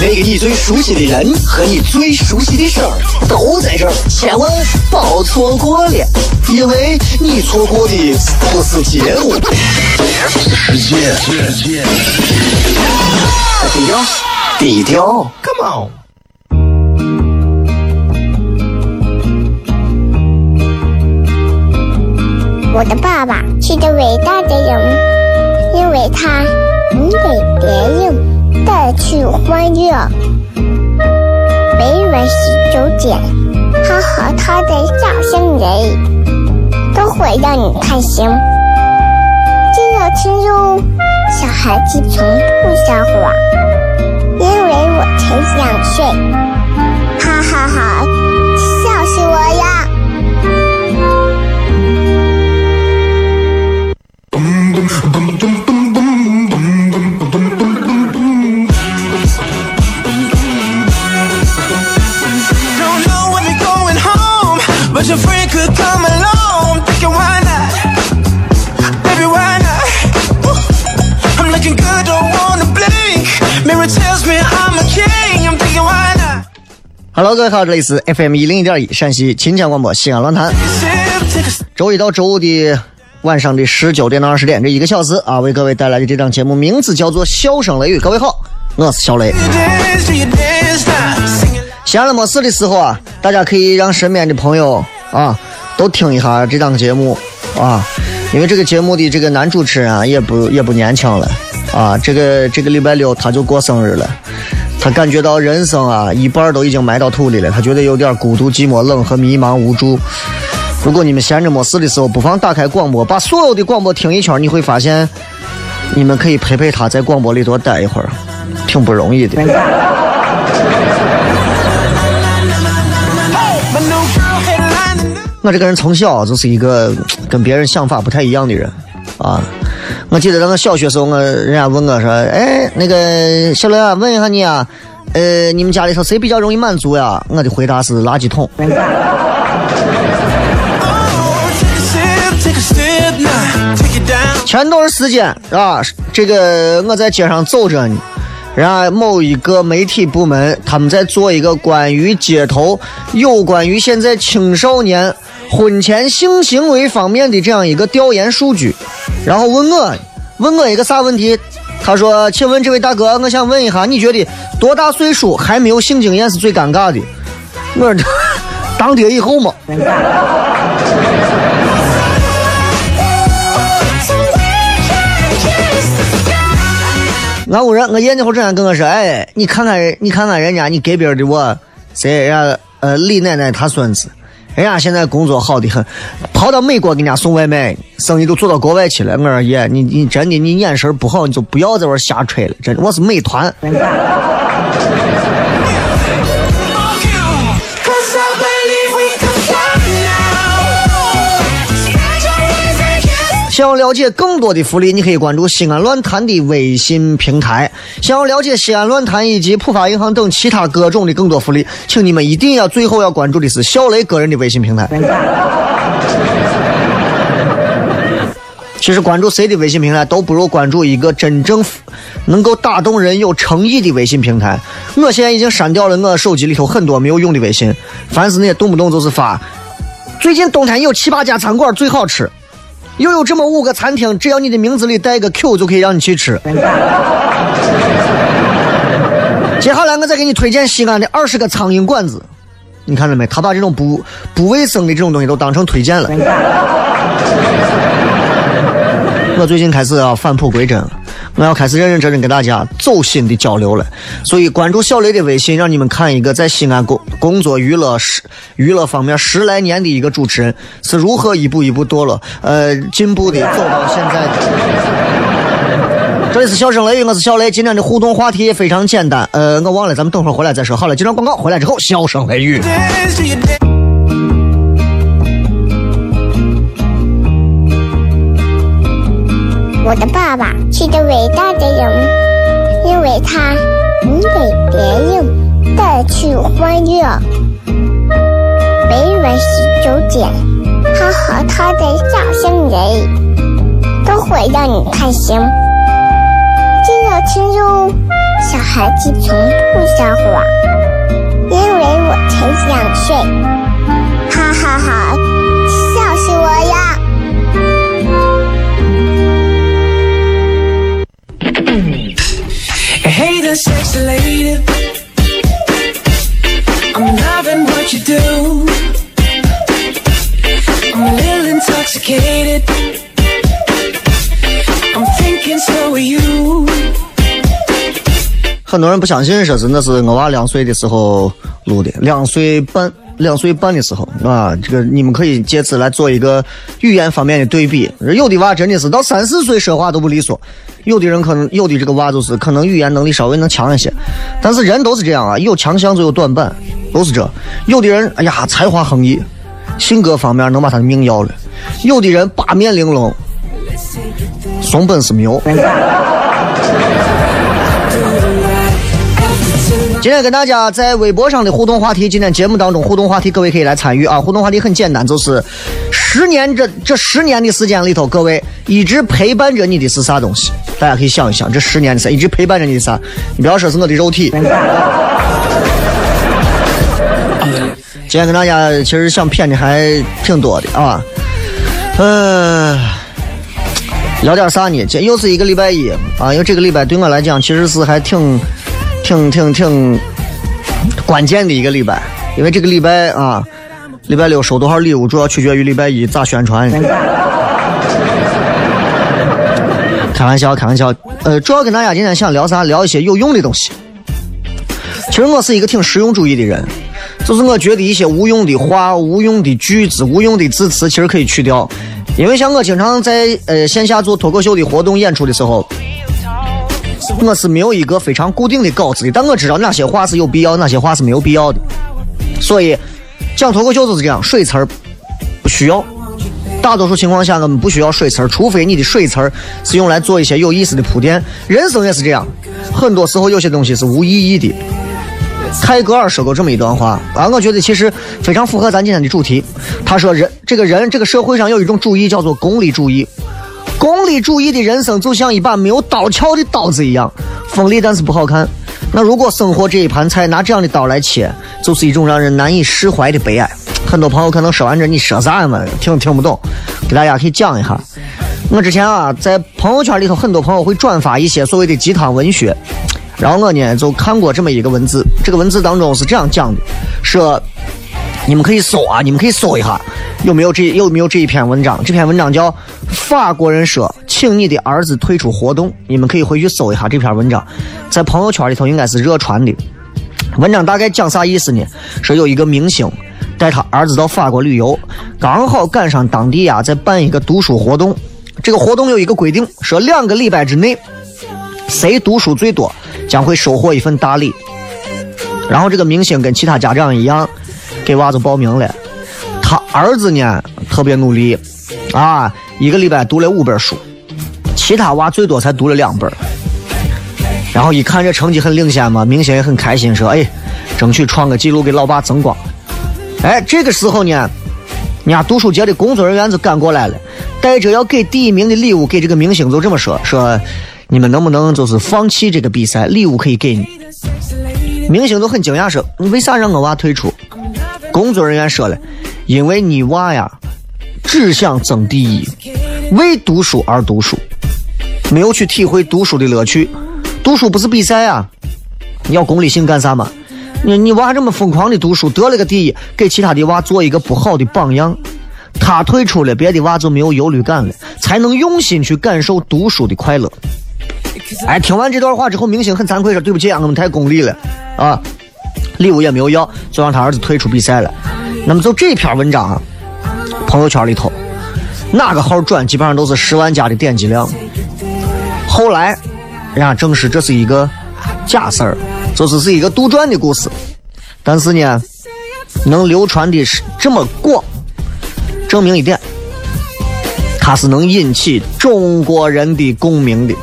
那个你最熟悉的人和你最熟悉的事儿都在这儿，千万别错过了，因为你错过的不是节目，世界，世界，低调，低调，Come on。我的爸爸是个伟大的人，因为他能给别人带去欢乐。每晚十九点，他和他的笑声人，都会让你开心。记得听哟，小孩子从不撒谎，因为我才两岁。哈哈哈，笑死我呀！Don't but your friend could come along. Thinking why not? Baby, why not? Woo. I'm looking good, don't wanna blink. Mirror tells me I'm a king. I'm thinking why not? Hello，各位好，这里是 FM 一零一点一陕西秦腔广播西安论坛.周一到周五的晚上的十九点到二十点这一个小时啊，为各位带来的这档节目名字叫做《笑声雷雨》。各位好，我是小雷。Dance, you dance 闲了没事的时候啊，大家可以让身边的朋友啊都听一下这档节目啊，因为这个节目的这个男主持人啊也不也不年轻了啊，这个这个礼拜六他就过生日了，他感觉到人生啊一半都已经埋到土里了，他觉得有点孤独、寂寞、冷和迷茫无助。如果你们闲着没事的时候，不妨打开广播，把所有的广播听一圈，你会发现，你们可以陪陪他在广播里多待一会儿，挺不容易的。我这个人从小就是一个跟别人想法不太一样的人啊。我记得在我小学时候，我人家问我说：“哎，那个小刘啊，问一下你啊，呃，你们家里头谁比较容易满足呀？”我的回答是垃圾桶。前段时间啊，这个我在街上走着呢，然后某一个媒体部门他们在做一个关于街头有关于现在青少年婚前性行为方面的这样一个调研数据，然后问我问我一个啥问题？他说：“请问这位大哥，我想问一下，你觉得多大岁数还没有性经验是最尴尬的？”我说：“当爹以后嘛。”俺屋人，我爷那会儿正跟我说：“哎，你看看人，你看看人家，你隔壁的我，谁人家呃李奶奶她孙子，人家现在工作好的很，跑到美国给人家送外卖，生意都做到国外去了。我说爷，你你真的你眼神不好，你就不要在这瞎吹了。真的，我是美团。想要了解更多的福利，你可以关注西安论坛的微信平台。想要了解西安论坛以及浦发银行等其他各种的更多福利，请你们一定要最后要关注的是小雷个人的微信平台。其实关注谁的微信平台都不如关注一个真正能够打动人、有诚意的微信平台。我现在已经删掉了我手机里头很多没有用的微信，凡是那些动不动就是发最近冬天有七八家餐馆最好吃，又有这么五个餐厅，只要你的名字里带个 Q 就可以让你去吃。接下来我再给你推荐西安的二十个苍蝇馆子，你看到没？他把这种不不卫生的这种东西都当成推荐了。我最近开始要返璞归真了，我要开始认认真真跟大家走心的交流了。所以关注小雷的微信，让你们看一个在西安工工作娱乐十娱乐方面十来年的一个主持人是如何一步一步堕落，呃，进步的走到现在的。这里是笑声雷雨，我是小雷。今天的互动话题也非常简单，呃，我忘了，咱们等会儿回来再说。好了，接段广告，回来之后笑声雷雨。我的爸爸是个伟大的人，因为他能给别人带去欢乐。每晚十九点，他和他的笑声人，都会让你开心。记得听哟，小孩子从不撒谎，因为我才两岁。哈哈哈，笑死我呀！I hate there, sexy lady. I'm loving what you do. I'm a little intoxicated. I'm thinking so are you. 很多人不相信，说是那是我娃两岁的时候录的，两岁半，两岁半的时候啊，这个你们可以借此来做一个语言方面的对比。有的娃真的是到三四岁说话都不利索，有的人可能有的这个娃就是可能语言能力稍微能强一些，但是人都是这样啊，有强项就有短板，都是这。有的人哎呀才华横溢，性格方面能把他的命要了；有的人八面玲珑，怂本事没有。今天跟大家在微博上的互动话题，今天节目当中互动话题，各位可以来参与啊！互动话题很简单，就是十年这这十年的时间里头，各位一直陪伴着你的是啥东西？大家可以想一想，这十年的事一直陪伴着你的啥？你不要说是我的肉体。今天跟大家其实想骗的还挺多的啊，嗯、聊点啥呢？这又是一个礼拜一啊，因为这个礼拜对我来讲其实是还挺。挺挺挺关键的一个礼拜，因为这个礼拜啊，礼拜六收多少礼物，主要取决于礼拜一咋宣传。开玩笑，开玩笑。呃，主要跟大家今天想聊啥？聊一些有用的东西。其实我是一个挺实用主义的人，就是我觉得一些无用的话、无用的句子、无用的字词，其实可以去掉。因为像我经常在呃线下做脱口秀的活动演出的时候。我是没有一个非常固定的稿子的，但我知道哪些话是有必要，哪些话是没有必要的。所以讲脱口秀就是这样，水词儿不需要。大多数情况下，我们不需要水词儿，除非你的水词儿是用来做一些有意思的铺垫。人生也是这样，很多时候有些东西是无意义的。泰戈尔说过这么一段话啊，我觉得其实非常符合咱今天的主题。他说人这个人这个社会上有一种主义叫做功利主义。功利主义的人生就像一把没有刀鞘的刀子一样，锋利但是不好看。那如果生活这一盘菜拿这样的刀来切，就是一种让人难以释怀的悲哀。很多朋友可能说完这你说啥嘛，听听不懂，给大家可以讲一下。我之前啊，在朋友圈里头，很多朋友会转发一些所谓的鸡汤文学，然后我呢就看过这么一个文字，这个文字当中是这样讲的，说你们可以搜啊，你们可以搜一下。有没有这有没有这一篇文章？这篇文章叫《法国人说，请你的儿子退出活动》，你们可以回去搜一下这篇文章，在朋友圈里头应该是热传的。文章大概讲啥意思呢？说有一个明星带他儿子到法国旅游，刚好赶上当地呀在办一个读书活动。这个活动有一个规定，说两个礼拜之内，谁读书最多将会收获一份大礼。然后这个明星跟其他家长一样，给娃子报名了。他儿子呢特别努力，啊，一个礼拜读了五本书，其他娃最多才读了两本。然后一看这成绩很领先嘛，明星也很开心，说：“哎，争取创个记录给老爸增光。”哎，这个时候呢，人家读书节的工作人员就赶过来了，带着要给第一名的礼物给这个明星，就这么说：“说你们能不能就是放弃这个比赛，礼物可以给你。”明星都很惊讶说：“你为啥让我娃退出？”工作人员说了。因为你娃呀，只想争第一，为读书而读书，没有去体会读书的乐趣。读书不是比赛啊，你要功利性干啥嘛？你你娃这么疯狂的读书，得了个第一，给其他的娃做一个不好的榜样。他退出了，别的娃就没有忧虑感了，才能用心去感受读书的快乐。哎，听完这段话之后，明星很惭愧说：“对不起啊，我们太功利了啊，礼物也没有要，就让他儿子退出比赛了。”那么就这篇文章，朋友圈里头哪个号转，基本上都是十万加的点击量。后来人家证实这是一个假事儿，就是是一个杜撰的故事。但是呢，能流传的是这么广，证明一点，它是能引起中国人的共鸣的，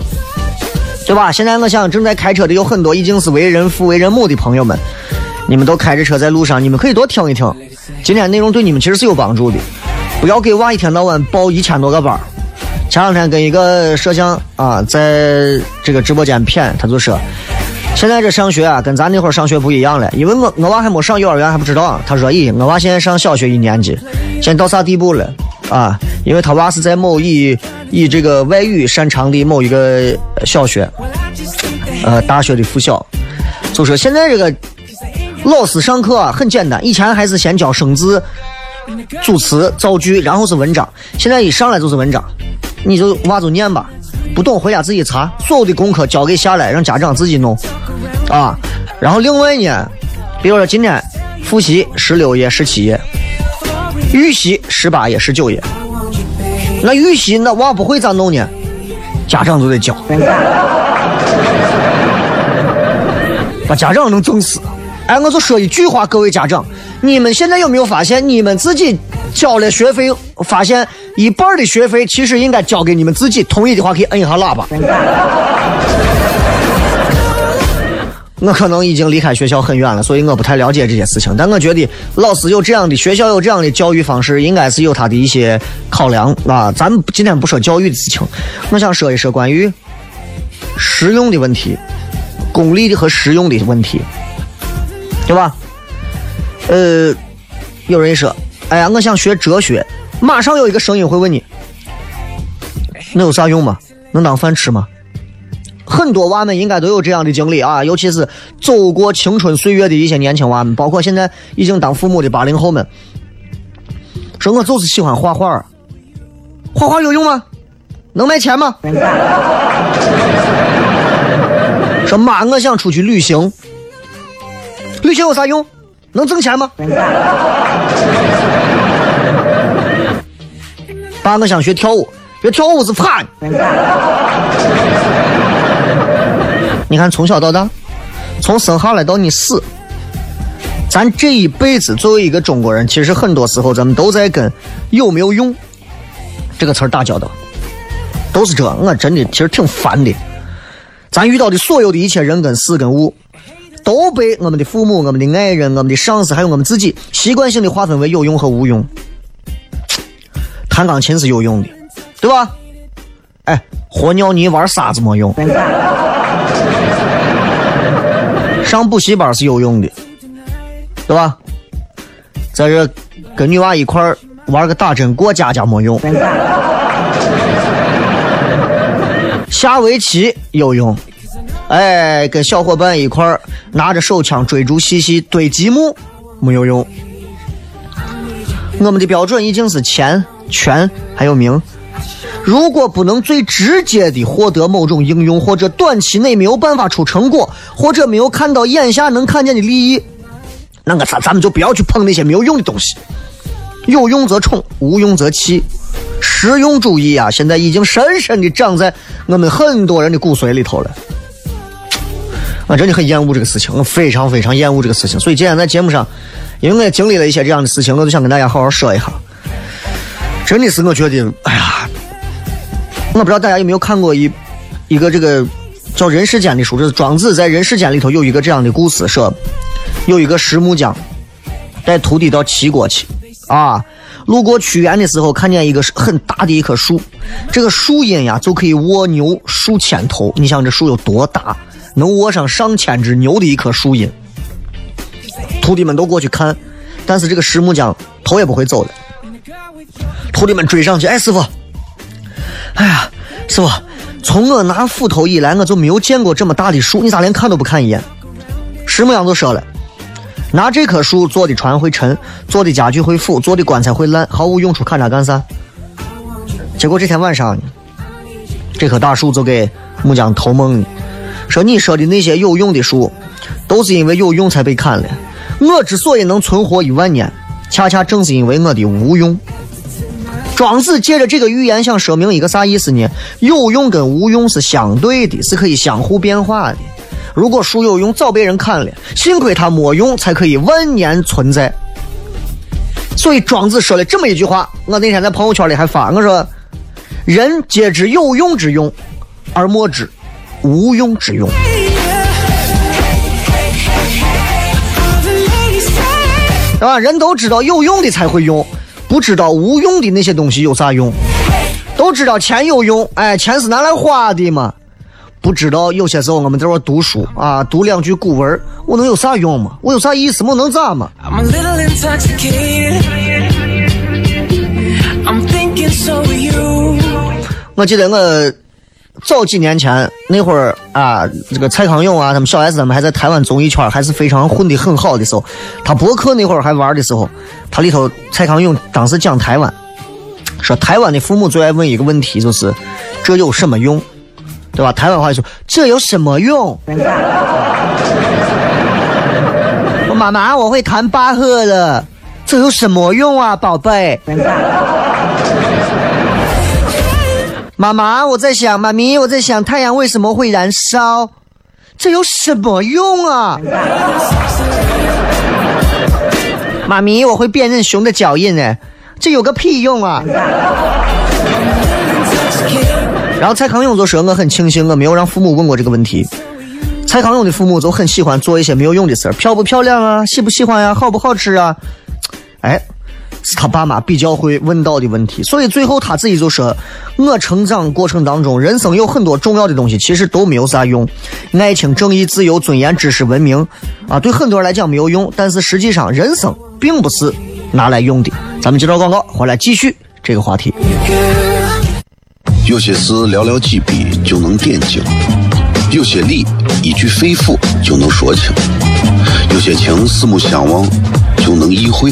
对吧？现在我想正在开车的有很多已经是为人父、为人母的朋友们，你们都开着车在路上，你们可以多听一听，今天内容对你们其实是有帮助的。不要给娃一天到晚报一千多个班儿。前两天跟一个摄像啊，在这个直播间谝，他就说，现在这上学啊，跟咱那会儿上学不一样了，因为我我娃还没上幼儿园还不知道。他说，咦，我娃现在上小学一年级，现在到啥地步了啊？因为他娃是在某以以这个外语擅长的某一个小学，呃，大学的附小，就说现在这个老师上课啊很简单，以前还是先教生字。组词、造句，然后是文章。现在一上来就是文章，你就娃就念吧，不懂回家自己查。所有的功课交给下来，让家长自己弄啊。然后另外呢，比如说今天复习十六页、十七页，预习十八页、十九页。那预习那娃不会咋弄呢？家长都得教，把家长能整死。哎，我就说一句话，各位家长。你们现在有没有发现，你们自己交了学费，发现一半的学费其实应该交给你们自己？同意的话可以摁一下喇叭。我可能已经离开学校很远了，所以我不太了解这些事情。但我觉得老师有这样的，学校有这样的教育方式，应该是有他的一些考量啊。咱们今天不说教育的事情，我想说一说关于实用的问题，功利的和实用的问题，对吧？呃，有人说：“哎呀，我想学哲学。”马上有一个声音会问你：“那有啥用吗？能当饭吃吗？”很多娃们应该都有这样的经历啊，尤其是走过青春岁月的一些年轻娃们，包括现在已经当父母的八零后们，说：“我就是喜欢画画，画画有用吗？能卖钱吗？”说：“妈，我想出去旅行，旅行有啥用？”能挣钱吗？爸，我想学跳舞，学跳舞是怕。你你看，从小到大，从生下来到你死，咱这一辈子作为一个中国人，其实很多时候咱们都在跟有没有用这个词儿打交道，都是这。我真的其实挺烦的。咱遇到的所有的一切人跟事跟物。都被我们的父母、我们的爱人、我们的上司，还有我们自己习惯性的划分为有用和无用。弹钢琴是有用的，对吧？哎，和尿泥玩沙子没用。上补习班是有用的，对吧？在这跟女娃一块玩个打针过家家没用。下围棋有用。哎，跟小伙伴一块儿拿着手枪追逐嬉戏堆积木，没有用。我们的标准已经是钱、权还有名。如果不能最直接的获得某种应用，或者短期内没有办法出成果，或者没有看到眼下能看见的利益，那个咱咱们就不要去碰那些没有用的东西。有用则宠，无用则弃。实用主义啊，现在已经深深的长在我们很多人的骨髓里头了。我真的很厌恶这个事情，我非常非常厌恶这个事情。所以今天在节目上，因为我也经历了一些这样的事情，我就想跟大家好好说一下。真的是我觉得，哎呀，我不知道大家有没有看过一一个这个叫《人世间》的书，就是庄子在《人世间》里头有一个这样的故事，说有一个石木匠带徒弟到齐国去啊，路过屈原的时候，看见一个很大的一棵树，这个树荫呀就可以卧牛数千头，你想这树有多大？能卧上上千只牛的一棵树荫，徒弟们都过去看，但是这个石木匠头也不会走的。徒弟们追上去，哎，师傅，哎呀，师傅，从我拿斧头以来，我就没有见过这么大的树，你咋连看都不看一眼？石木匠就说了，拿这棵树做的船会沉，做的家具会腐，做的棺材会烂，毫无用处，看它干啥？结果这天晚上，这棵大树就给木匠投梦了。说你说的那些有用的树，都是因为有用才被砍了。我之所以能存活一万年，恰恰正是因为我的无用。庄子借着这个寓言想说明一个啥意思呢？有用跟无用是相对的，是可以相互变化的。如果树有用，早被人砍了，幸亏它没用，才可以万年存在。所以庄子说了这么一句话，我那天在朋友圈里还发，我说：人皆知有用之用，而莫知无用之用。对吧？人都知道有用的才会用，不知道无用的那些东西有啥用。都知道钱有用，哎，钱是拿来花的嘛。不知道有些时候我们在这读书啊，读两句古文，我能有啥用吗？我有啥意思？我能咋嘛？I'm a little intoxicated. I'm thinking so are you. 我记得我早几年前那会儿啊，这个蔡康永啊，他们小 S 他们还在台湾综艺圈还是非常混得很好的时候，他博客那会儿还玩的时候，他里头蔡康永当时讲台湾，说台湾的父母最爱问一个问题，就是这有什么用，对吧？台湾话说这有什么用？我妈妈我会弹巴赫的，这有什么用啊，宝贝？妈妈，我在想，妈咪，我在想，太阳为什么会燃烧？这有什么用啊？妈咪，我会辨认熊的脚印呢，这有个屁用啊！然后蔡康永就说：“我很庆幸我没有让父母问过这个问题。”蔡康永的父母就很喜欢做一些没有用的事儿，漂不漂亮啊，喜不喜欢呀、好不好吃啊？哎，是他爸妈比较会问到的问题，所以最后他自己就说：“我成长过程当中，人生有很多重要的东西，其实都没有啥用，爱情、正义、自由、尊严、知识、文明，啊，对很多人来讲没有用，但是实际上人生并不是拿来用的。”咱们接着广告，回来继续这个话题。有些事寥寥几笔就能点睛，有些理一句肺腑就能说清，有些情四目相望就能意会，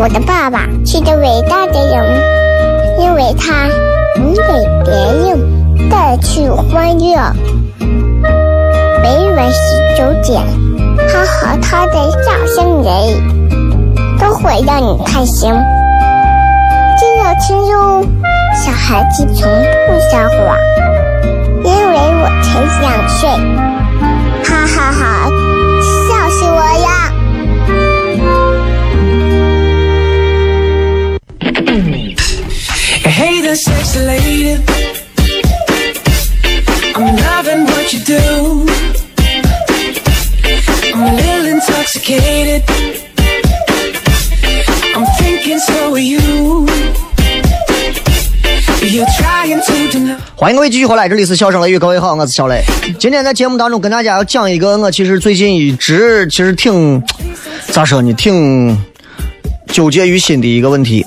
我的爸爸是个伟大的人，因为他能给别人带去欢乐。每晚十九点，他和他的笑声人，都会让你开心。记得听哟，小孩子从不撒谎，因为我才两岁。哈哈哈，笑死我呀！A sexy lady. I'm loving what you do. I'm a little intoxicated. I'm thinking so are you. You're trying to deny. 欢迎各位继续回来，这里是笑声雷雨，各位好，我是小雷。今天在节目当中跟大家要讲一个我其实最近一直其实挺咋说呢，挺纠结于心的一个问题，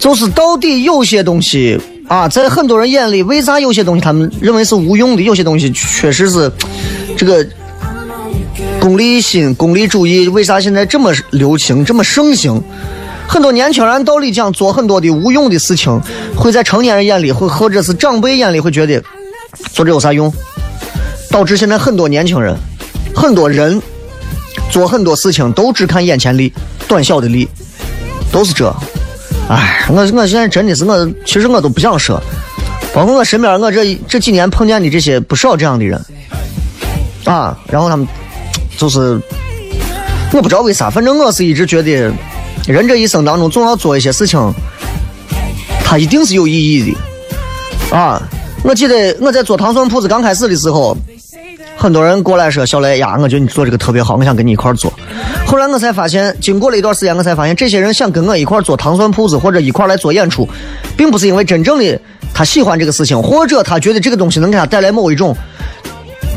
就是到底有些东西啊，在很多人眼里，为啥有些东西他们认为是无用的，有些东西确实是这个功利心、功利主义，为啥现在这么流行、这么盛行？很多年轻人道理讲做很多的无用的事情，会在成年人眼里，或或者是长辈眼里会觉得做这有啥用？导致现在很多年轻人、很多人做很多事情都只看眼前利、短小的利，都是这。哎，我我现在真的是我，其实我都不想说，包括我身边我这这几年碰见的这些不少这样的人啊，然后他们就是我不知道为啥，反正我是一直觉得人这一生当中总要做一些事情，它一定是有意义的啊。我记得我在做糖蒜铺子刚开始的时候，很多人过来说：“小雷呀，我觉得你做这个特别好，我想跟你一块做。”后来我才发现，经过了一段时间，我才发现，这些人想跟我一块做糖蒜铺子或者一块来做演出，并不是因为真正的他喜欢这个事情，或者他觉得这个东西能给他带来某一种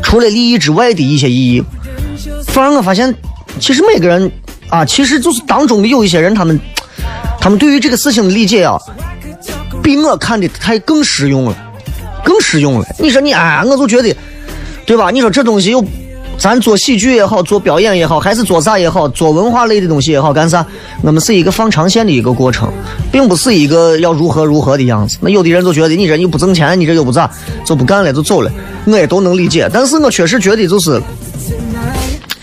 除了利益之外的一些意义。反而我发现，其实每个人啊，其实就是当中的有一些人，他们他们对于这个事情的理解啊，比我看的太更实用了，更实用了。你说你哎，我就觉得，对吧？你说这东西又咱做喜剧也好，做表演也好，还是做啥也好，做文化类的东西也好，干啥？我们是一个放长线的一个过程，并不是一个要如何如何的样子。那有的人就觉得你这又不挣钱，你这又不咋，就不干了，就走了。我也都能理解，但是我确实觉得就是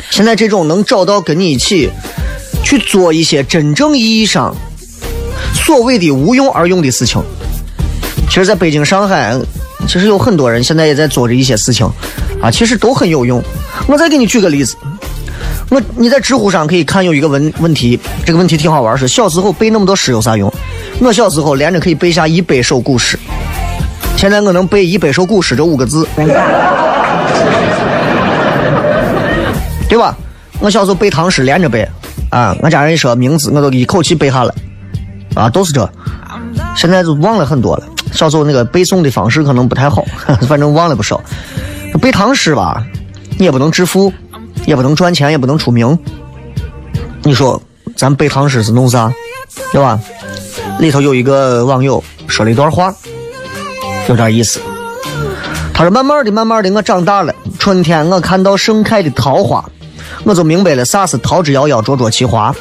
现在这种能找到跟你一起去做一些真正意义上所谓的无用而用的事情。其实，在北京、上海，其实有很多人现在也在做着一些事情，啊，其实都很有用。我再给你举个例子，我你在知乎上可以看有一个问问题，这个问题挺好玩，是小时候背那么多诗有啥用？我小时候连着可以背下一百首古诗，现在我能背一百首古诗这五个字，对吧？我小时候背唐诗连着背，啊，我家人一说名字，我都一口气背下来，啊，都是这。现在就忘了很多了。小时候那个背诵的方式可能不太好，反正忘了不少。背唐诗吧，你也不能致富，也不能赚钱，也不能出名。你说咱背唐诗是弄啥，对吧？里头有一个网友说了一段话，有点意思。他说：“慢慢的，慢慢的，我长大了。春天我看到盛开的桃花，我就明白了啥是桃之夭夭，灼灼其华。”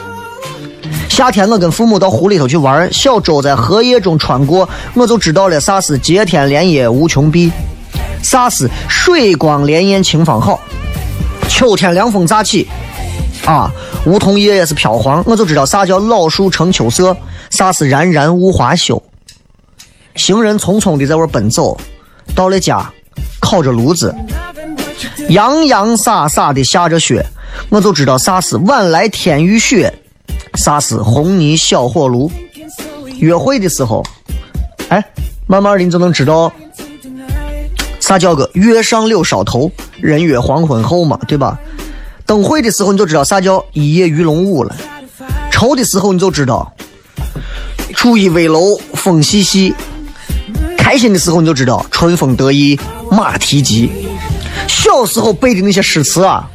夏天，我跟父母到湖里头去玩，小舟在荷叶中穿过，我就知道了啥是接天莲叶无穷碧，啥是水光潋滟晴方好。秋天凉风乍起，啊，梧桐叶也是飘黄，我就知道啥叫老树成秋色，啥是冉冉物华休。行人匆匆的在外奔走，到了家，烤着炉子，洋洋洒洒的下着雪，我就知道啥是晚来天欲雪。啥是红泥小火炉？约会的时候，哎，慢慢的你就能知道啥叫个月上柳梢头，人约黄昏后嘛，对吧？灯会的时候你就知道啥叫一夜鱼龙舞了。愁的时候你就知道初一危楼风细细。开心的时候你就知道春风得意马蹄疾。小时候背的那些诗词啊，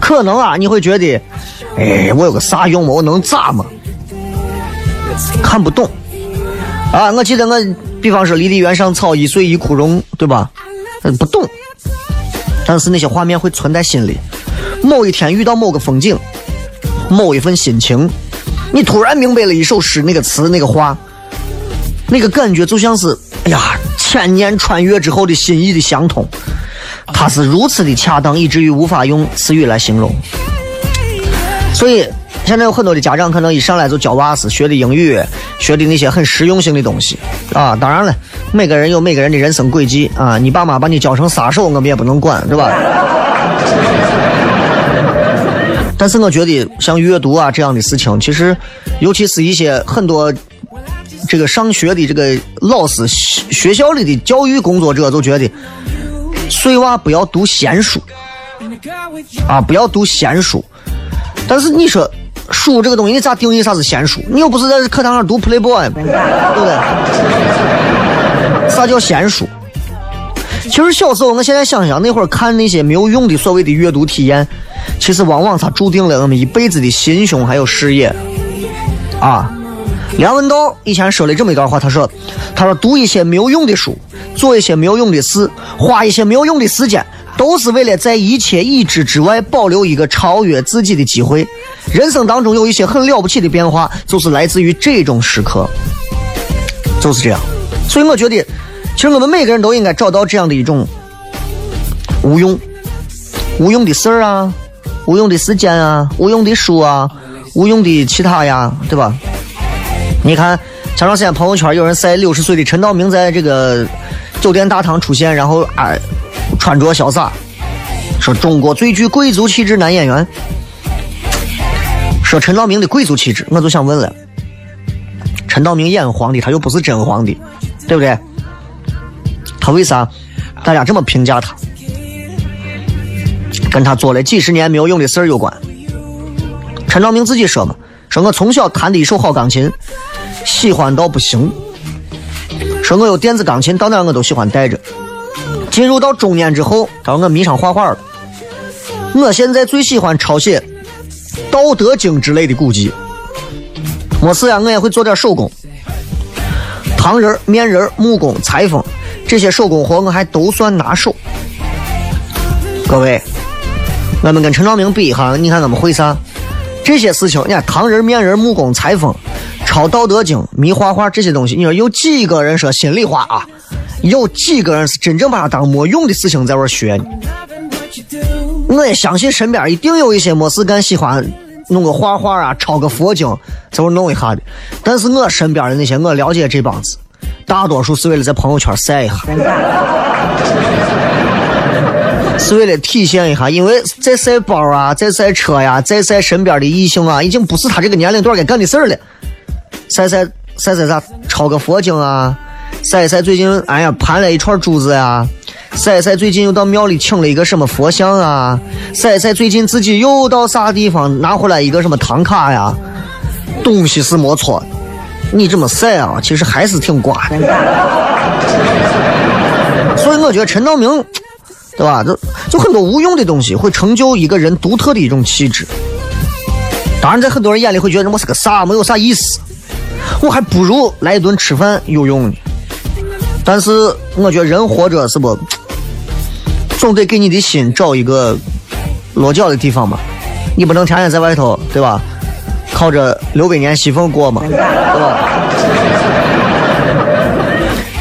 可能啊你会觉得。哎，我有个啥用吗？我能咋嘛？看不懂啊！我记得我，比方说“离离原上草，一岁一枯荣”，对吧？嗯不懂，但是那些画面会存在心里。某一天遇到某个风景，某一份心情，你突然明白了一首诗那个词那个话，那个感觉就像是哎呀，千年穿越之后的心意的相通，它是如此的恰当，以至于无法用词语来形容。所以，现在有很多的家长可能一上来就教娃子学的英语，学的那些很实用性的东西啊。当然了，每个人有每个人的人生轨迹啊。你爸妈把你教成杀手，我们也不能管，对吧？但是我觉得像阅读啊这样的事情，其实，尤其是一些很多这个上学的这个老师、学校里的教育工作者，都觉得，碎娃不要读闲书啊，不要读闲书。但是你说书这个东西，你咋定义啥是闲书？你又不是在课堂上读 Playboy，对不对？啥叫闲书？其实小时候，我现在想想，那会儿看那些没有用的所谓的阅读体验，其实往往它注定了我们一辈子的心胸还有事业。啊，梁文道以前说了这么一段话，他说：“他说读一些没有用的书，做一些没有用的事，花一些没有用的时间。”都是为了在一切已知之外保留一个超越自己的机会。人生当中有一些很了不起的变化，就是来自于这种时刻，就是这样。所以我觉得，其实我们每个人都应该找到这样的一种无用、无用的事儿啊，无用的时间啊，无用的书啊，无用的其他呀，对吧？你看前段时间朋友圈有人晒六十岁的陈道明在这个酒店大堂出现，然后啊。穿着潇洒，说中国最具贵族气质男演员。说陈道明的贵族气质，我就想问了：陈道明演皇帝，他又不是真皇帝，对不对？他为啥大家这么评价他？跟他做了几十年没有用的事儿有关。陈道明自己说嘛：“说我从小弹的一手好钢琴，喜欢到不行。说我有电子钢琴，到哪我都喜欢带着。”进入到中年之后，他说我迷上画画了。我现在最喜欢抄写《道德经》之类的古籍。没事呀，我也会做点手工，糖人、面人、木工、裁缝这些手工活我还都算拿手。各位，我们跟陈兆明比一下，你看我们会啥？这些事情，你看糖人、面人、木工、裁缝、抄《道德经》、迷画画这些东西，你说有几个人说心里话啊？有几个人是真正把它当没用的事情在玩学呢？我也相信身边一定有一些没事干喜欢弄个画画啊、抄个佛经在玩弄一下的。但是我身边的那些我了解这帮子，大多数是为了在朋友圈晒一下。是为了体现一下，因为在晒包啊，在晒车呀，在晒身边的异性啊，已经不是他这个年龄段该干的事儿了。晒晒晒晒啥？抄个佛经啊！晒晒最近哎呀盘了一串珠子呀！晒晒最近又到庙里请了一个什么佛像啊！晒晒最近自己又到啥地方拿回来一个什么唐卡呀？东西是没错，你这么晒啊，其实还是挺瓜的。所以我觉得陈道明。对吧？就就很多无用的东西会成就一个人独特的一种气质。当然，在很多人眼里会觉得我是个傻，没有啥意思。我还不如来一顿吃饭有用呢。但是我觉得人活着是不，总得给你的心找一个落脚的地方嘛。你不能天天在外头，对吧？靠着六百年西风过嘛，对吧？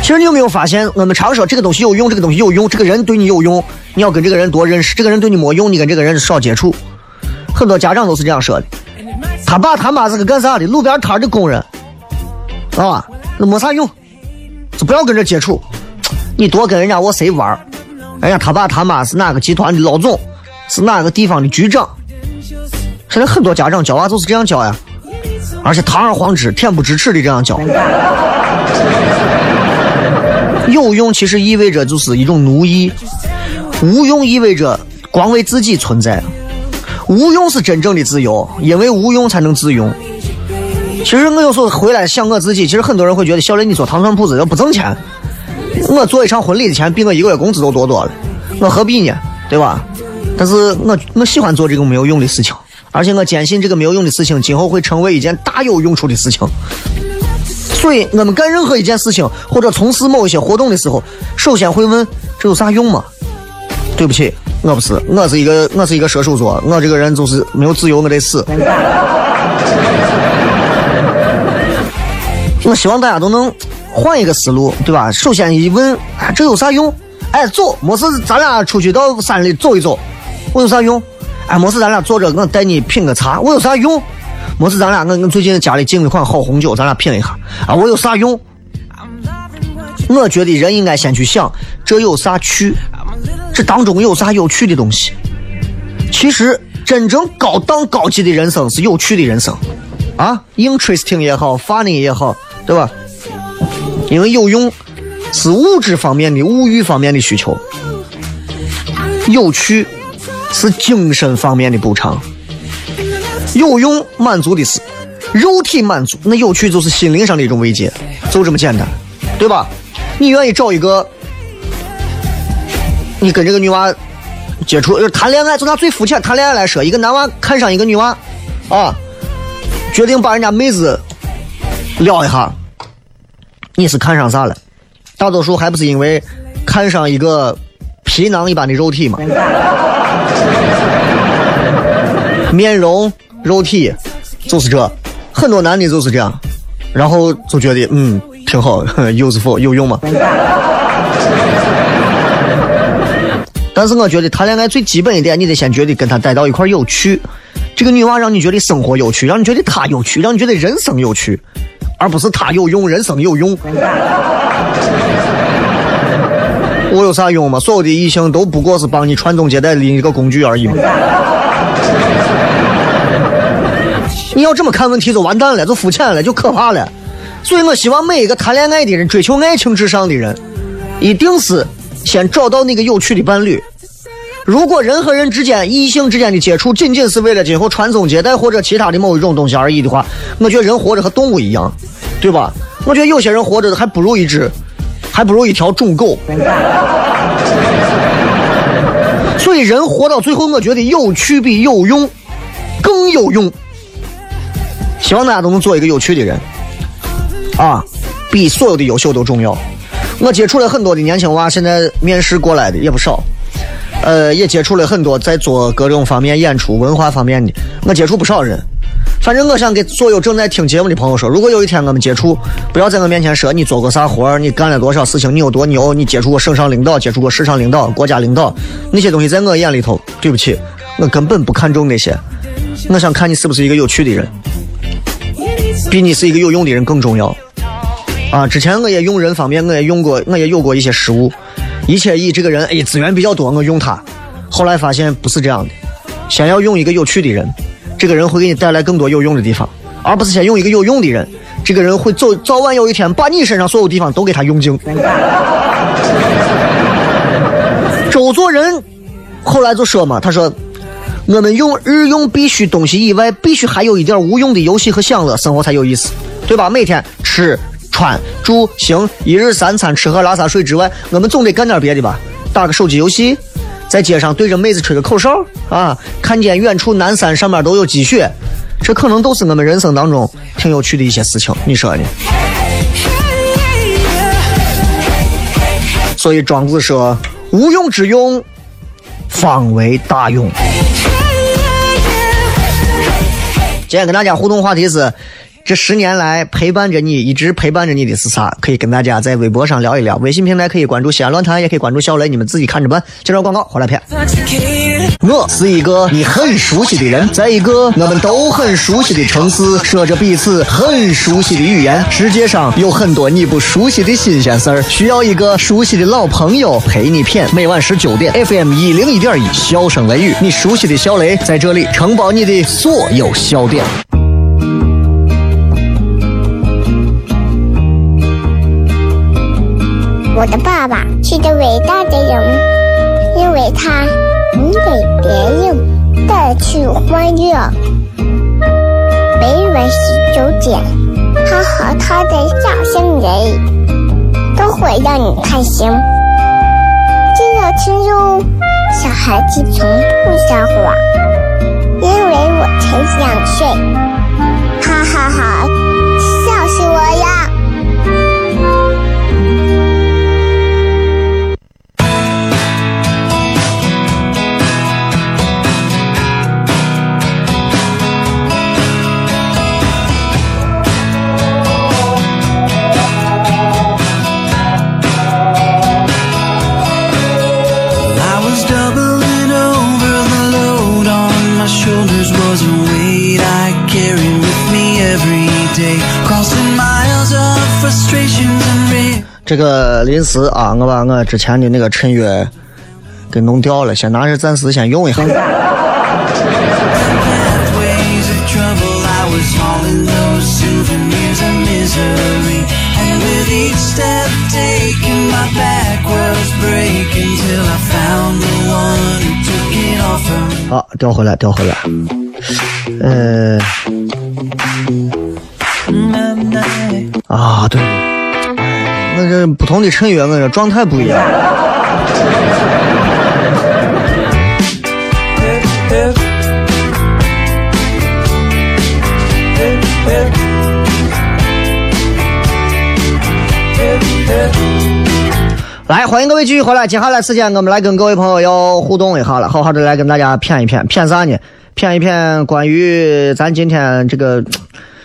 其实你有没有发现，我们常说这个东西有用，这个东西有用，这个人对你有用，你要跟这个人多认识；这个人对你没用，你跟这个人少接触。很多家长都是这样说的。他爸他妈是个干啥的？路边摊的工人，啊，那没啥用，就不要跟这接触。你多跟人家我谁玩？哎呀，他爸他妈是哪个集团的老总，是哪个地方的局长？现在很多家长教娃就是这样教呀，而且堂而皇之、恬不知耻的这样教。有用其实意味着就是一种奴役，无用意味着光为自己存在。无用是真正的自由，因为无用才能自用。其实我有时候回来想我自己，其实很多人会觉得小雷你做糖蒜铺子要不挣钱。我做一场婚礼的钱比我一个月工资都多多了，我何必呢？对吧？但是我我喜欢做这个没有用的事情，而且我坚信这个没有用的事情今后会成为一件大有用处的事情。所以，我们干任何一件事情或者从事某一些活动的时候，首先会问这有啥用吗？对不起，我不是，我是一个我是一个射手座，我这个人就是没有自由，我得死。我希望大家都能换一个思路，对吧？首先一问，哎，这有啥用？哎，走，没事，咱俩出去到山里走一走，我有啥用？哎，没事，咱俩坐着，我带你品个茶，我有啥用？没事，咱俩我我最近家里进了一款好红酒，咱俩品一下啊！我有啥用？我觉得人应该先去想这有啥趣，这当中有啥有趣的东西。其实真正高档高级的人生是有趣的人生啊，interesting 也好，funny 也好，对吧？因为有用是物质方面的物欲方面的需求，有趣是精神方面的补偿。有用满足的是肉体满足，那有趣就是心灵上的一种慰藉，就这么简单，对吧？你愿意找一个，你跟这个女娃接触，就是谈恋爱，就拿最肤浅谈恋爱来说，一个男娃看上一个女娃，啊，决定把人家妹子撩一下，你是看上啥了？大多数还不是因为看上一个皮囊一般的肉体吗？面容。肉体就是这，很多男的就是这样，然后就觉得嗯挺好，useful 有用吗？但是我觉得谈恋爱最基本一点，你得先觉得跟他待到一块有趣。这个女娃让你觉得生活有趣，让你觉得她有趣，让你觉得人生有趣，而不是他有用，人生有用。我有啥用吗？所有的异性都不过是帮你传宗接代的一个工具而已嘛。你要这么看问题就完蛋了，就肤浅了，就可怕了。所以我希望每一个谈恋爱的人、追求爱情至上的人，一定是先找到那个有趣的伴侣。如果人和人之间、异性之间的接触仅仅是为了今后传宗接代或者其他的某一种东西而已的话，我觉得人活着和动物一样，对吧？我觉得有些人活着还不如一只，还不如一条种狗。所以人活到最后，我觉得有趣比有用更有用。希望大家都能做一个有趣的人，啊，比所有的优秀都重要。我接触了很多的年轻娃，现在面试过来的也不少。呃，也接触了很多在做各种方面演出、文化方面的，我接触不少人。反正我想给所有正在听节目的朋友说，如果有一天我们接触，不要在我面前说你做过啥活，你干了多少事情，你有多牛，你接触过省上领导，接触过市上领导、国家领导，那些东西在我眼里头，对不起，我根本不看重那些。我想看你是不是一个有趣的人，比你是一个有用的人更重要。啊，之前我也用人方面，我也用过，我也有过一些失误，一切以这个人哎资源比较多，我用他，后来发现不是这样的，先要用一个有趣的人。这个人会给你带来更多有用的地方，而不是先用一个有用的人。这个人会走，早晚有一天把你身上所有地方都给他用尽。周作人后来就说嘛，他说：“我们用日用必须东西以外，必须还有一点无用的游戏和享乐，生活才有意思，对吧？每天吃穿住行，一日三餐吃喝拉撒睡之外，我们总得干点别的吧？打个手机游戏。”在街上对着妹子吹个口哨啊，看见远处南山上面都有积雪，这可能都是我们人生当中挺有趣的一些事情，你说呢？所以庄子说：“无用之用，方为大用。”今天跟大家互动话题是。这十年来陪伴着你，一直陪伴着你的是啥？可以跟大家在微博上聊一聊。微信平台可以关注西安论坛，也可以关注小雷，你们自己看着办。介绍广告，回来片。我是一个你很熟悉的人，在一个我们都很熟悉的城市，说着彼此很熟悉的语言。世界上有很多你不熟悉的新鲜事儿，需要一个熟悉的老朋友陪你谝。每晚十九点，FM 一零一点一，笑声雷雨，你熟悉的小雷在这里承包你的所有笑点。我的爸爸是个伟大的人，因为他能给别人带去欢乐。每晚十九点，他和他的笑声人，都会让你开心。记得听哟，小孩子从不撒谎，因为我才两岁。哈哈哈，笑死我呀！这个临时啊，我把我之前的那个衬约给弄掉了，先拿着暂时先用一下。好，调回来，调回来。呃，啊，对，那这不同的衬乐，我这状态不一样。来，欢迎各位继续回来。接下来时间，我们来跟各位朋友要互动一下了，好好的来跟大家谝一谝，谝啥呢？谝一谝关于咱今天这个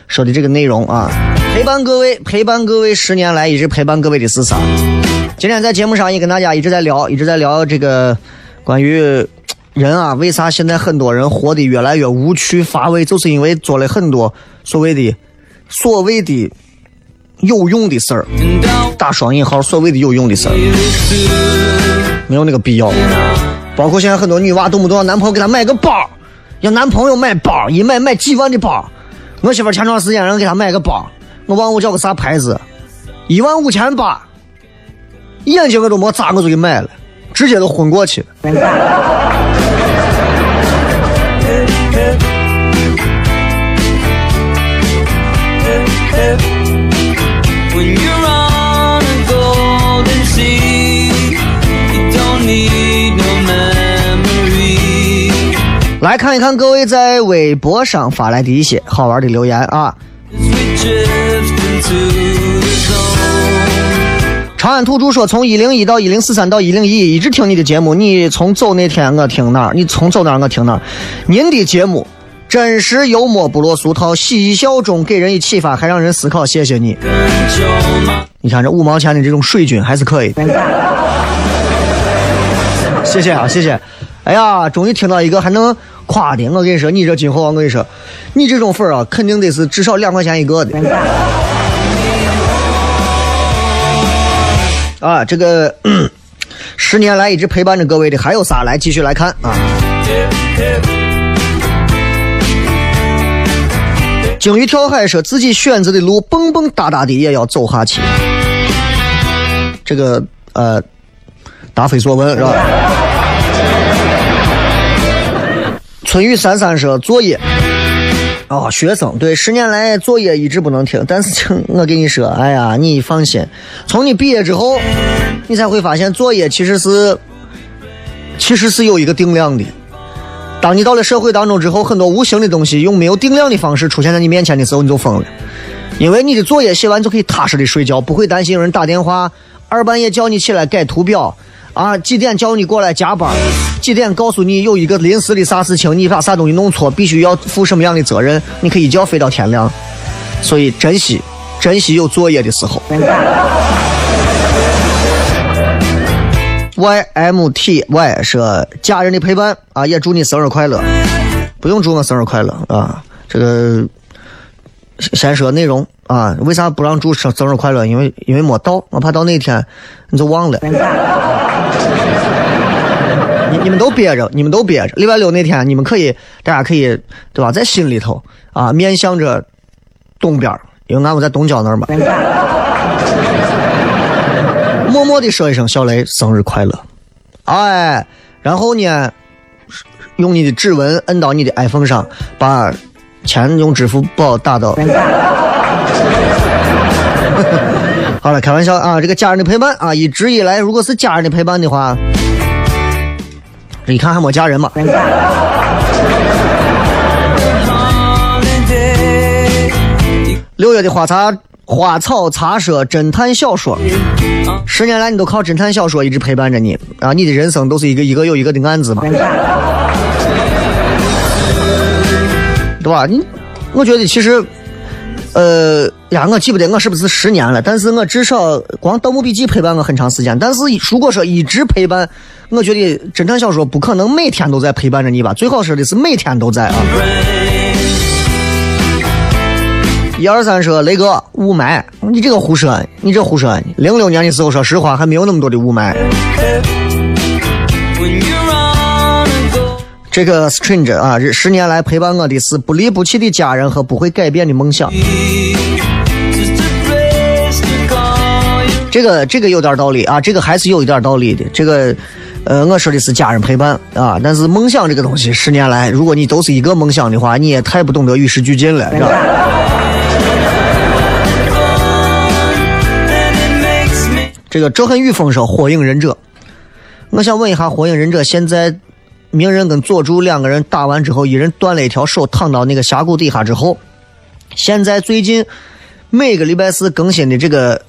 说的这个内容啊。陪伴各位，陪伴各位十年来一直陪伴各位的是啥？今天在节目上也跟大家一直在聊，一直在聊这个关于人啊，为啥现在很多人活得越来越无趣乏味，就是因为做了很多所谓的所谓的。有用的事儿，打双引号，所谓的有用的事儿，没有那个必要。包括现在很多女娃动不动让男朋友给她买个包，让男朋友买包，一买买几万的包。我媳妇前段时间让给她买个包，我忘我叫个啥牌子，一万五千八，眼睛我都没眨，我就给买了，直接都昏过去了。来看一看各位在微博上发来的一些好玩的留言啊！长安土著说，从一零一到一零四三到一零一，一直听你的节目。你从走那天我听哪儿？你从走哪儿我听哪儿？您的节目真实幽默，不落俗套，嬉笑中给人以启发，还让人思考。谢谢你。你看这五毛钱的这种水军还是可以。谢谢啊，谢谢。哎呀，终于听到一个还能夸的。我跟你说，你这今后我跟你说，你这种粉儿啊，肯定得是至少两块钱一个的。啊，这个 十年来一直陪伴着各位的还有仨，来继续来看啊。鲸鱼跳海说自己选择的路蹦蹦哒哒的也要走下去。这个呃，答非所问是吧？春雨三三说作业。哦，学生对，十年来作业一直不能停，但是 我跟你说，哎呀，你放心，从你毕业之后，你才会发现作业其实是，其实是有一个定量的。当你到了社会当中之后，很多无形的东西用没有定量的方式出现在你面前的时候，你就疯了，因为你的作业写完就可以踏实的睡觉，不会担心有人打电话，二半夜叫你起来改图表。啊，几点叫你过来加班？几点告诉你有一个临时的啥事情，你把啥东西弄错，必须要负什么样的责任？你可以一觉飞到天亮，所以珍惜，珍惜有作业的时候。Y M T Y 说家人的陪伴啊，也祝你生日快乐。不用祝我生日快乐啊，这个先说内容啊，为啥不让祝生生日快乐？因为因为没到，我怕到那天你就忘了。你你们都憋着，你们都憋着。礼拜六那天，你们可以，大家可以，对吧？在心里头啊，面向着东边，因为俺们在东郊那儿嘛。默默的说一声“小雷生日快乐”，哎，然后呢，用你的指纹摁到你的 iPhone 上，把钱用支付宝打到。好了，开玩笑啊！这个家人的陪伴啊，一直以来，如果是家人的陪伴的话，一看还没家人嘛。六月的花茶花草茶社侦探小说，十年来你都靠侦探小说一直陪伴着你啊！你的人生都是一个一个又一个的案子嘛，对吧？你，我觉得其实。呃呀，我记不得我是不是十年了，但是我至少光《盗墓笔记》陪伴我很长时间。但是如果说一直陪伴，我觉得侦探小说不可能每天都在陪伴着你吧？最好说的是每天都在啊。一二三说雷哥雾霾，你这个胡说，你这胡说。零六年的时候，说实话还没有那么多的雾霾。这个 stranger 啊，十年来陪伴我的是不离不弃的家人和不会改变的梦想。这个这个有点道理啊，这个还是有一点道理的。这个，呃，我说的是家人陪伴啊，但是梦想这个东西，十年来，如果你都是一个梦想的话，你也太不懂得与时俱进了，是吧？这个周恨雨风说《火影忍者》，我想问一下，《火影忍者》现在。鸣人跟佐助两个人打完之后，一人断了一条手，躺到那个峡谷底下之后，现在最近每个礼拜四更新的这个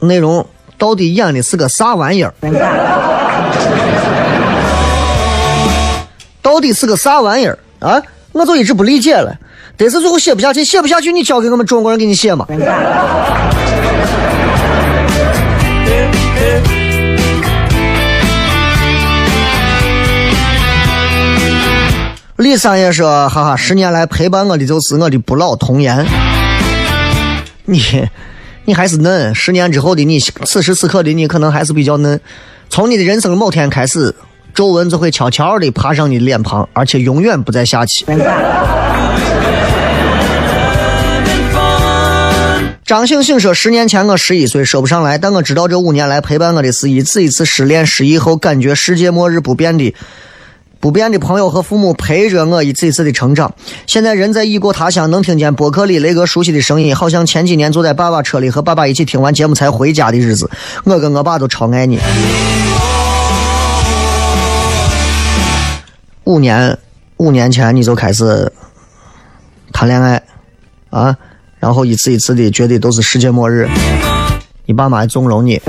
内容，到底演的是个啥玩意儿？到底是个啥玩意儿啊？我就一直不理解了。但是最后写不下去，写不下去，你交给我们中国人给你写嘛？李三爷说：“哈哈，十年来陪伴我的就是我的不老童颜。你，你还是嫩。十年之后的你，此时此刻的你，可能还是比较嫩。从你的人生某天开始，皱纹就会悄悄地爬上你的脸庞，而且永远不再下去。”张星星说：“十年前我十一岁，说不上来，但我知道这五年来陪伴我的是一次一次失恋、失忆后感觉世界末日不变的。”不变的朋友和父母陪着我一次一次的成长。现在人在异国他乡，能听见博客里雷哥熟悉的声音，好像前几年坐在爸爸车里和爸爸一起听完节目才回家的日子。我跟我爸都超爱你。五年，五年前你就开始谈恋爱，啊，然后一次一次的觉得都是世界末日。你爸妈纵容你。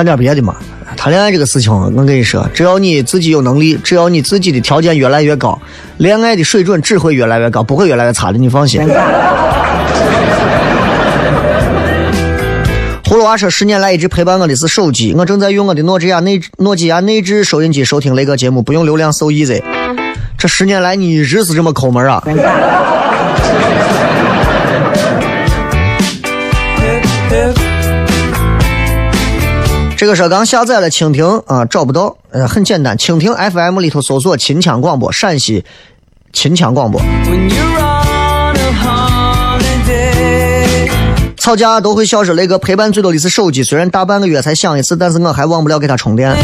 干点别的嘛。谈恋爱这个事情，我跟你说，只要你自己有能力，只要你自己的条件越来越高，恋爱的水准只会越来越高，不会越来越差的，你放心。葫芦娃说：“十年来一直陪伴我的是手机，我正在用我的诺基亚内诺基亚内置收音机收听雷哥节目，不用流量，so easy。这十年来你一直是这么抠门啊？”这个说刚下载了蜻蜓啊，找不到，呃，很简单，蜻蜓 FM 里头搜索秦腔广播，陕西秦腔广播。吵架都会笑说雷哥陪伴最多的是手机，虽然大半个月才响一次，但是我还忘不了给它充电。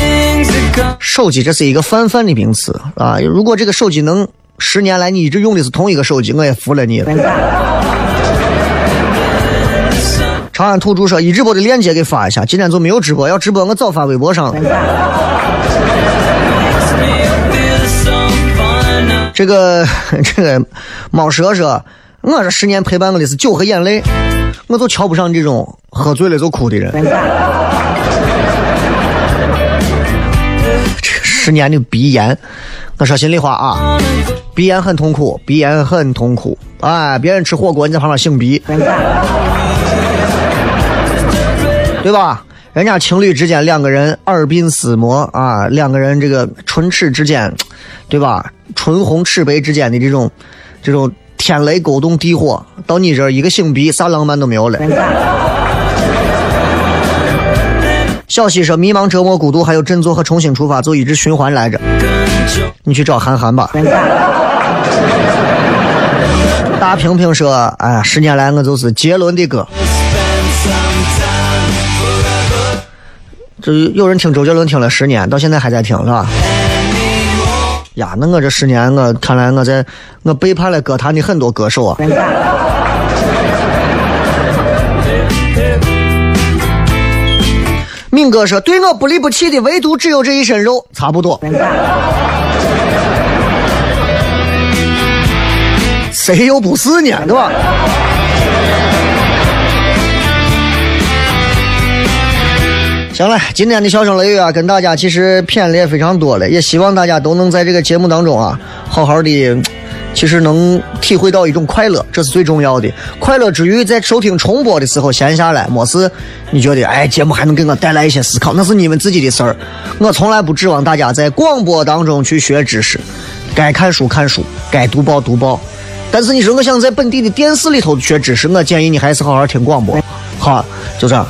手机这是一个泛泛的名词啊，如果这个手机能十年来你一直用的是同一个手机，我也服了你了。长安土著说：“一直播的链接给发一下，今天就没有直播，要直播我早发微博上了。”这个 这个猫蛇说：“我这十年陪伴我的是酒和眼泪，我就瞧不上这种喝醉了就哭的人。”这十年的鼻炎，我说心里话啊，鼻炎很痛苦，鼻炎很痛苦。哎，别人吃火锅，你在旁边擤鼻。对吧？人家情侣之间两个人耳鬓厮磨啊，两个人这个唇齿之间，对吧？唇红齿白之间的这种这种天雷勾动地火，到你这儿一个擤鼻，啥浪漫都没有了。小西说：迷茫、折磨、孤独，还有振作和重新出发，就一直循环来着。你去找韩寒吧。大平平说：哎呀，十年来我就是杰伦的歌。这有人听周杰伦听了十年，到现在还在听，是吧？呀，那我这十年，我看来我在我背叛了歌坛的很多歌手啊。敏哥说：“对我不离不弃的，唯独只有这一身肉，差不多。”谁又不是呢？对吧？行了，今天的笑声雷雨啊，跟大家其实偏的也非常多了，也希望大家都能在这个节目当中啊，好好的，其实能体会到一种快乐，这是最重要的。快乐之余，在收听重播的时候闲下来，没事，你觉得哎，节目还能给我带来一些思考，那是你们自己的事儿。我从来不指望大家在广播当中去学知识，该看书看书，该读报读报。但是你说我想在本地的电视里头学知识，我建议你还是好好听广播。好，就这样。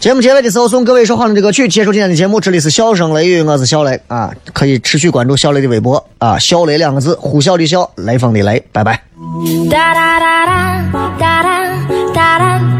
节目结尾的时候，送各位说好的这个曲，结束今天的节目。这里是笑声雷雨，我是小雷啊，可以持续关注小雷的微博啊，小雷两个字，呼啸的啸，雷锋的雷，拜拜。哒哒哒哒哒哒哒哒哒